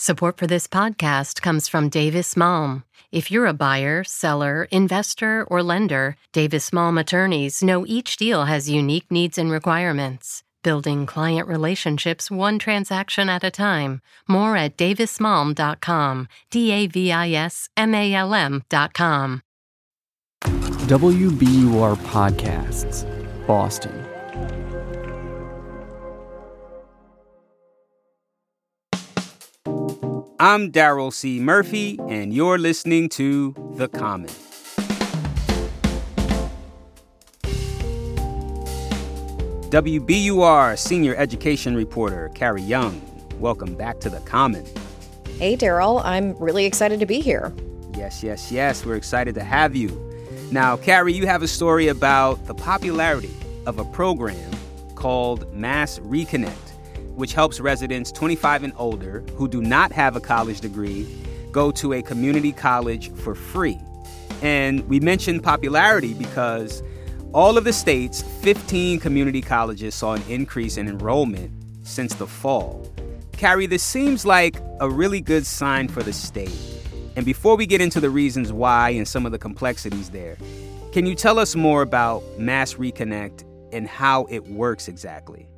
Support for this podcast comes from Davis Malm. If you're a buyer, seller, investor, or lender, Davis Malm attorneys know each deal has unique needs and requirements. Building client relationships one transaction at a time. More at davismalm.com. D A V I S M A L M.com. WBUR Podcasts, Boston. I'm Daryl C. Murphy, and you're listening to The Common. WBUR senior education reporter Carrie Jung, welcome back to The Common. Hey, Daryl, I'm really excited to be here. Yes, yes, yes, we're excited to have you. Now, Carrie, you have a story about the popularity of a program called Mass Reconnect which helps residents 25 and older who do not have a college degree go to a community college for free. And we mentioned popularity because all of the state's 15 community colleges saw an increase in enrollment since the fall. Carrie, this seems like a really good sign for the state. And before we get into the reasons why and some of the complexities there, can you tell us more about Mass Reconnect and how it works exactly?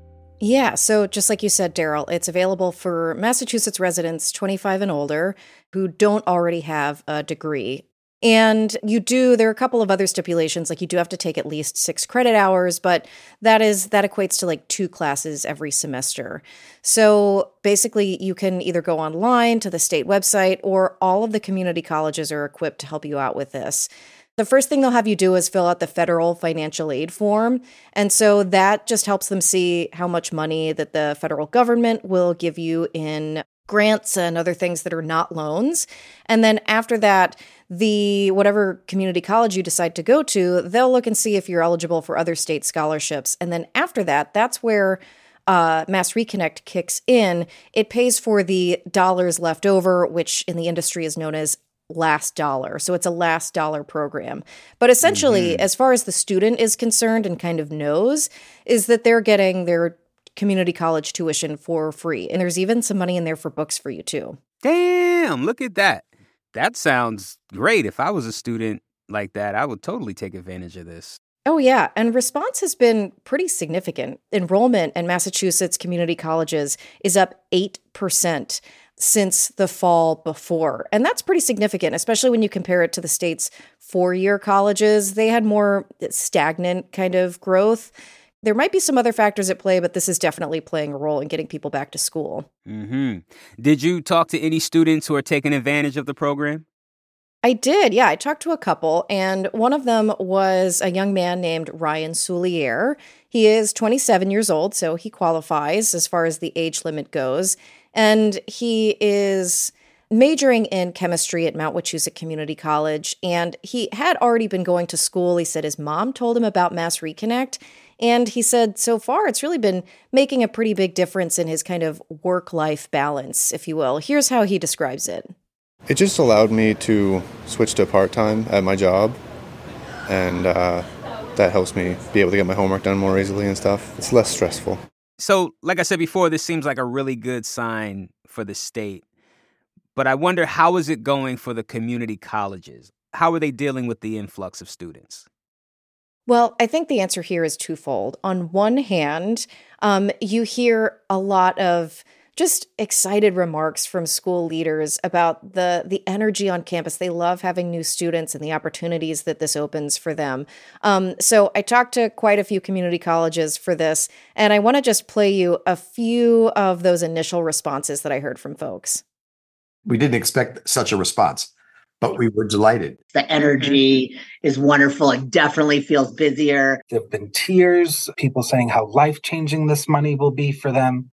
Yeah, so just like you said, Daryl, it's available for Massachusetts residents 25 and older who don't already have a degree. And you do, there are a couple of other stipulations, like you do have to take at least six credit hours, but that is, that equates to like two classes every semester. So basically, you can either go online to the state website or all of the community colleges are equipped to help you out with this the first thing they'll have you do is fill out the federal financial aid form. And so that just helps them see how much money that the federal government will give you in grants and other things that are not loans. And then after that, the whatever community college you decide to go to, they'll look and see if you're eligible for other state scholarships. And then after that, that's where uh, Mass Reconnect kicks in. It pays for the dollars left over, which in the industry is known as last dollar. So it's a last dollar program. But essentially, mm-hmm. as far as the student is concerned and kind of knows, is that they're getting their community college tuition for free. And there's even some money in there for books for you too. Damn, look at that. That sounds great. If I was a student like that, I would totally take advantage of this. Oh, yeah. And response has been pretty significant. Enrollment in Massachusetts community colleges is up 8% since the fall before. And that's pretty significant, especially when you compare it to the state's four year colleges. They had more stagnant kind of growth. There might be some other factors at play, but this is definitely playing a role in getting people back to school. Mm-hmm. Did you talk to any students who are taking advantage of the program? I did, yeah. I talked to a couple, and one of them was a young man named Ryan Soulier. He is 27 years old, so he qualifies as far as the age limit goes. And he is majoring in chemistry at Mount Wachusett Community College. And he had already been going to school. He said his mom told him about Mass Reconnect. And he said so far it's really been making a pretty big difference in his kind of work life balance, if you will. Here's how he describes it it just allowed me to switch to part time at my job. And uh, that helps me be able to get my homework done more easily and stuff. It's less stressful. So, like I said before, this seems like a really good sign for the state. But I wonder how is it going for the community colleges? How are they dealing with the influx of students? Well, I think the answer here is twofold. On one hand, um, you hear a lot of just excited remarks from school leaders about the the energy on campus. They love having new students and the opportunities that this opens for them. Um, so I talked to quite a few community colleges for this, and I want to just play you a few of those initial responses that I heard from folks. We didn't expect such a response but we were delighted. The energy is wonderful. It definitely feels busier. There have been tears, people saying how life changing this money will be for them.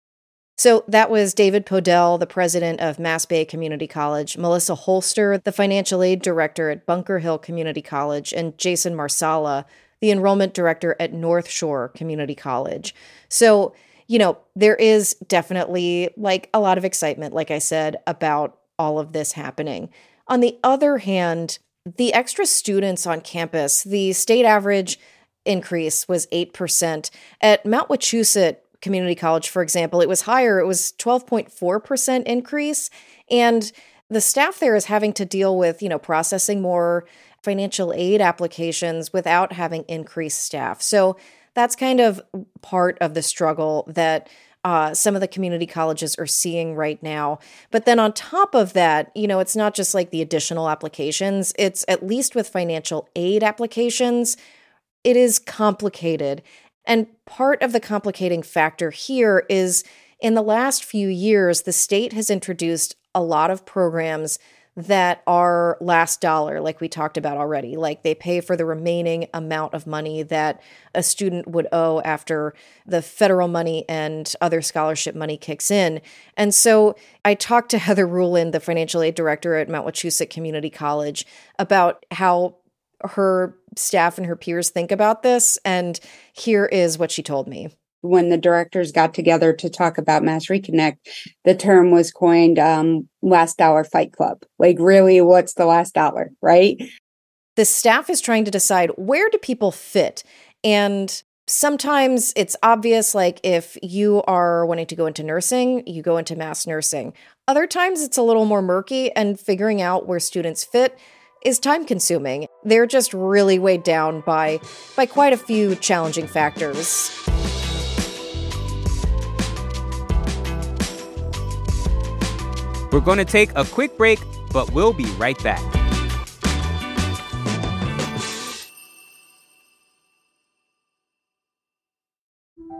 So that was David Podell, the president of Mass Bay Community College, Melissa Holster, the financial aid director at Bunker Hill Community College, and Jason Marsala, the enrollment director at North Shore Community College. So, you know, there is definitely like a lot of excitement, like I said, about all of this happening. On the other hand, the extra students on campus, the state average increase was 8%. At Mount Wachusett, Community College, for example, it was higher. It was 12.4% increase. And the staff there is having to deal with, you know, processing more financial aid applications without having increased staff. So that's kind of part of the struggle that uh, some of the community colleges are seeing right now. But then on top of that, you know, it's not just like the additional applications, it's at least with financial aid applications, it is complicated. And part of the complicating factor here is in the last few years, the state has introduced a lot of programs that are last dollar, like we talked about already. Like they pay for the remaining amount of money that a student would owe after the federal money and other scholarship money kicks in. And so I talked to Heather Rulin, the financial aid director at Mount Wachusett Community College, about how her staff and her peers think about this. And here is what she told me when the directors got together to talk about Mass Reconnect, the term was coined um, last dollar fight club. Like, really, what's the last dollar, right? The staff is trying to decide where do people fit? And sometimes it's obvious, like if you are wanting to go into nursing, you go into mass nursing. Other times it's a little more murky, and figuring out where students fit is time consuming. They're just really weighed down by by quite a few challenging factors. We're going to take a quick break, but we'll be right back.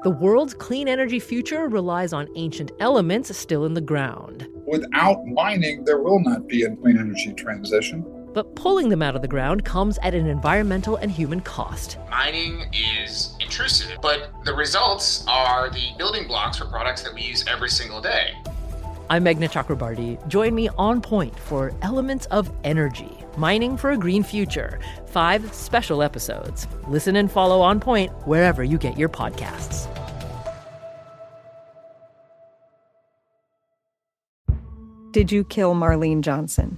The world's clean energy future relies on ancient elements still in the ground. Without mining, there will not be a clean energy transition. But pulling them out of the ground comes at an environmental and human cost. Mining is intrusive, but the results are the building blocks for products that we use every single day. I'm Meghna Chakrabarty. Join me on point for Elements of Energy Mining for a Green Future. Five special episodes. Listen and follow On Point wherever you get your podcasts. Did you kill Marlene Johnson?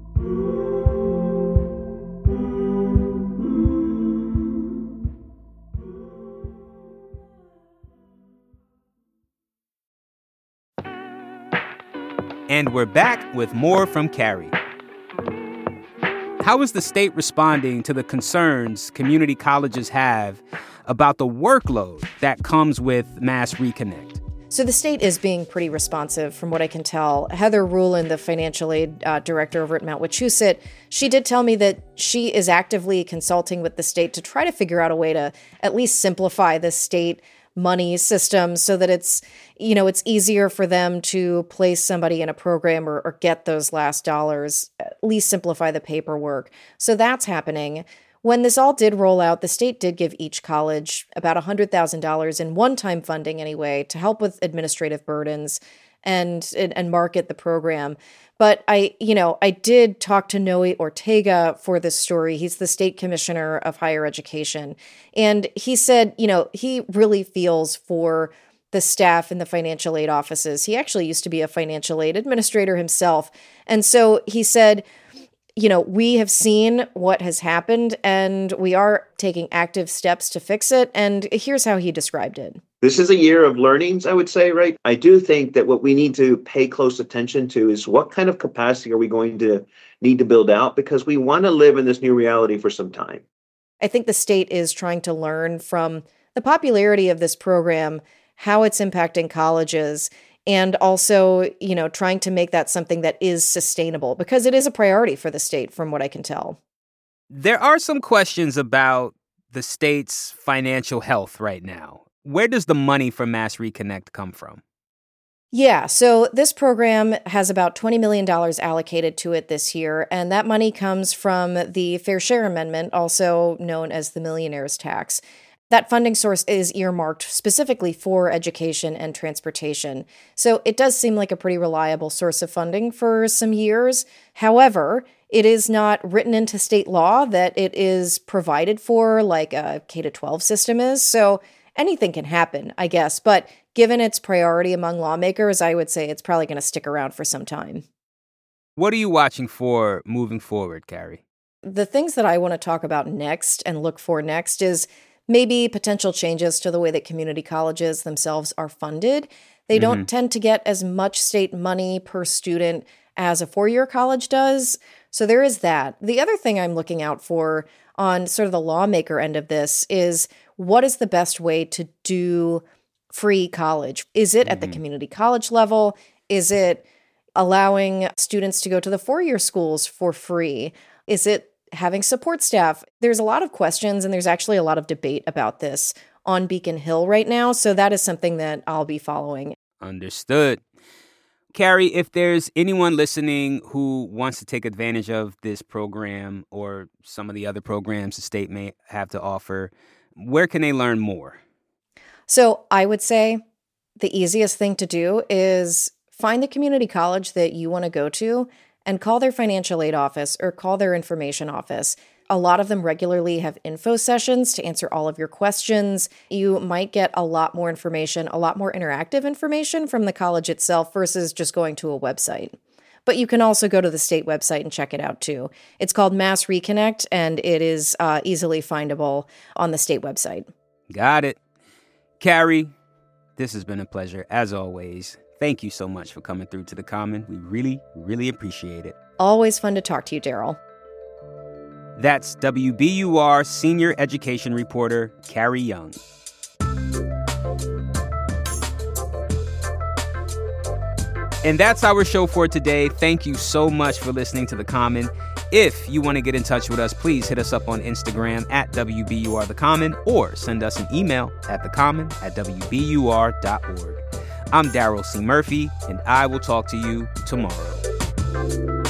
And we're back with more from Carrie. How is the state responding to the concerns community colleges have about the workload that comes with Mass Reconnect? So the state is being pretty responsive, from what I can tell. Heather Rulin, the financial aid uh, director over at Mount Wachusett, she did tell me that she is actively consulting with the state to try to figure out a way to at least simplify the state money system so that it's you know it's easier for them to place somebody in a program or, or get those last dollars at least simplify the paperwork. So that's happening. When this all did roll out the state did give each college about $100000 in one-time funding anyway to help with administrative burdens and, and and market the program but I, you know, I did talk to Noe Ortega for this story. He's the state commissioner of higher education. And he said, you know, he really feels for the staff in the financial aid offices. He actually used to be a financial aid administrator himself. And so he said, you know, we have seen what has happened and we are taking active steps to fix it. And here's how he described it. This is a year of learnings, I would say, right? I do think that what we need to pay close attention to is what kind of capacity are we going to need to build out because we want to live in this new reality for some time. I think the state is trying to learn from the popularity of this program, how it's impacting colleges, and also, you know, trying to make that something that is sustainable because it is a priority for the state, from what I can tell. There are some questions about the state's financial health right now. Where does the money for Mass Reconnect come from? Yeah, so this program has about $20 million allocated to it this year, and that money comes from the Fair Share Amendment, also known as the Millionaire's Tax. That funding source is earmarked specifically for education and transportation. So it does seem like a pretty reliable source of funding for some years. However, it is not written into state law that it is provided for like a K 12 system is. So anything can happen, I guess. But given its priority among lawmakers, I would say it's probably going to stick around for some time. What are you watching for moving forward, Carrie? The things that I want to talk about next and look for next is maybe potential changes to the way that community colleges themselves are funded. They mm-hmm. don't tend to get as much state money per student as a four year college does. So there is that. The other thing I'm looking out for on sort of the lawmaker end of this is what is the best way to do free college? Is it mm-hmm. at the mm-hmm. community college level? Is it allowing students to go to the four year schools for free? Is it having support staff? There's a lot of questions, and there's actually a lot of debate about this on Beacon Hill right now. So that is something that I'll be following. Understood. Carrie, if there's anyone listening who wants to take advantage of this program or some of the other programs the state may have to offer, where can they learn more? So I would say the easiest thing to do is find the community college that you want to go to and call their financial aid office or call their information office. A lot of them regularly have info sessions to answer all of your questions. You might get a lot more information, a lot more interactive information from the college itself versus just going to a website. But you can also go to the state website and check it out too. It's called Mass Reconnect and it is uh, easily findable on the state website. Got it. Carrie, this has been a pleasure as always. Thank you so much for coming through to the Common. We really, really appreciate it. Always fun to talk to you, Daryl. That's WBUR senior education reporter Carrie Jung. And that's our show for today. Thank you so much for listening to The Common. If you want to get in touch with us, please hit us up on Instagram at WBUR The Common or send us an email at thecommon at WBUR.org. I'm Daryl C. Murphy, and I will talk to you tomorrow.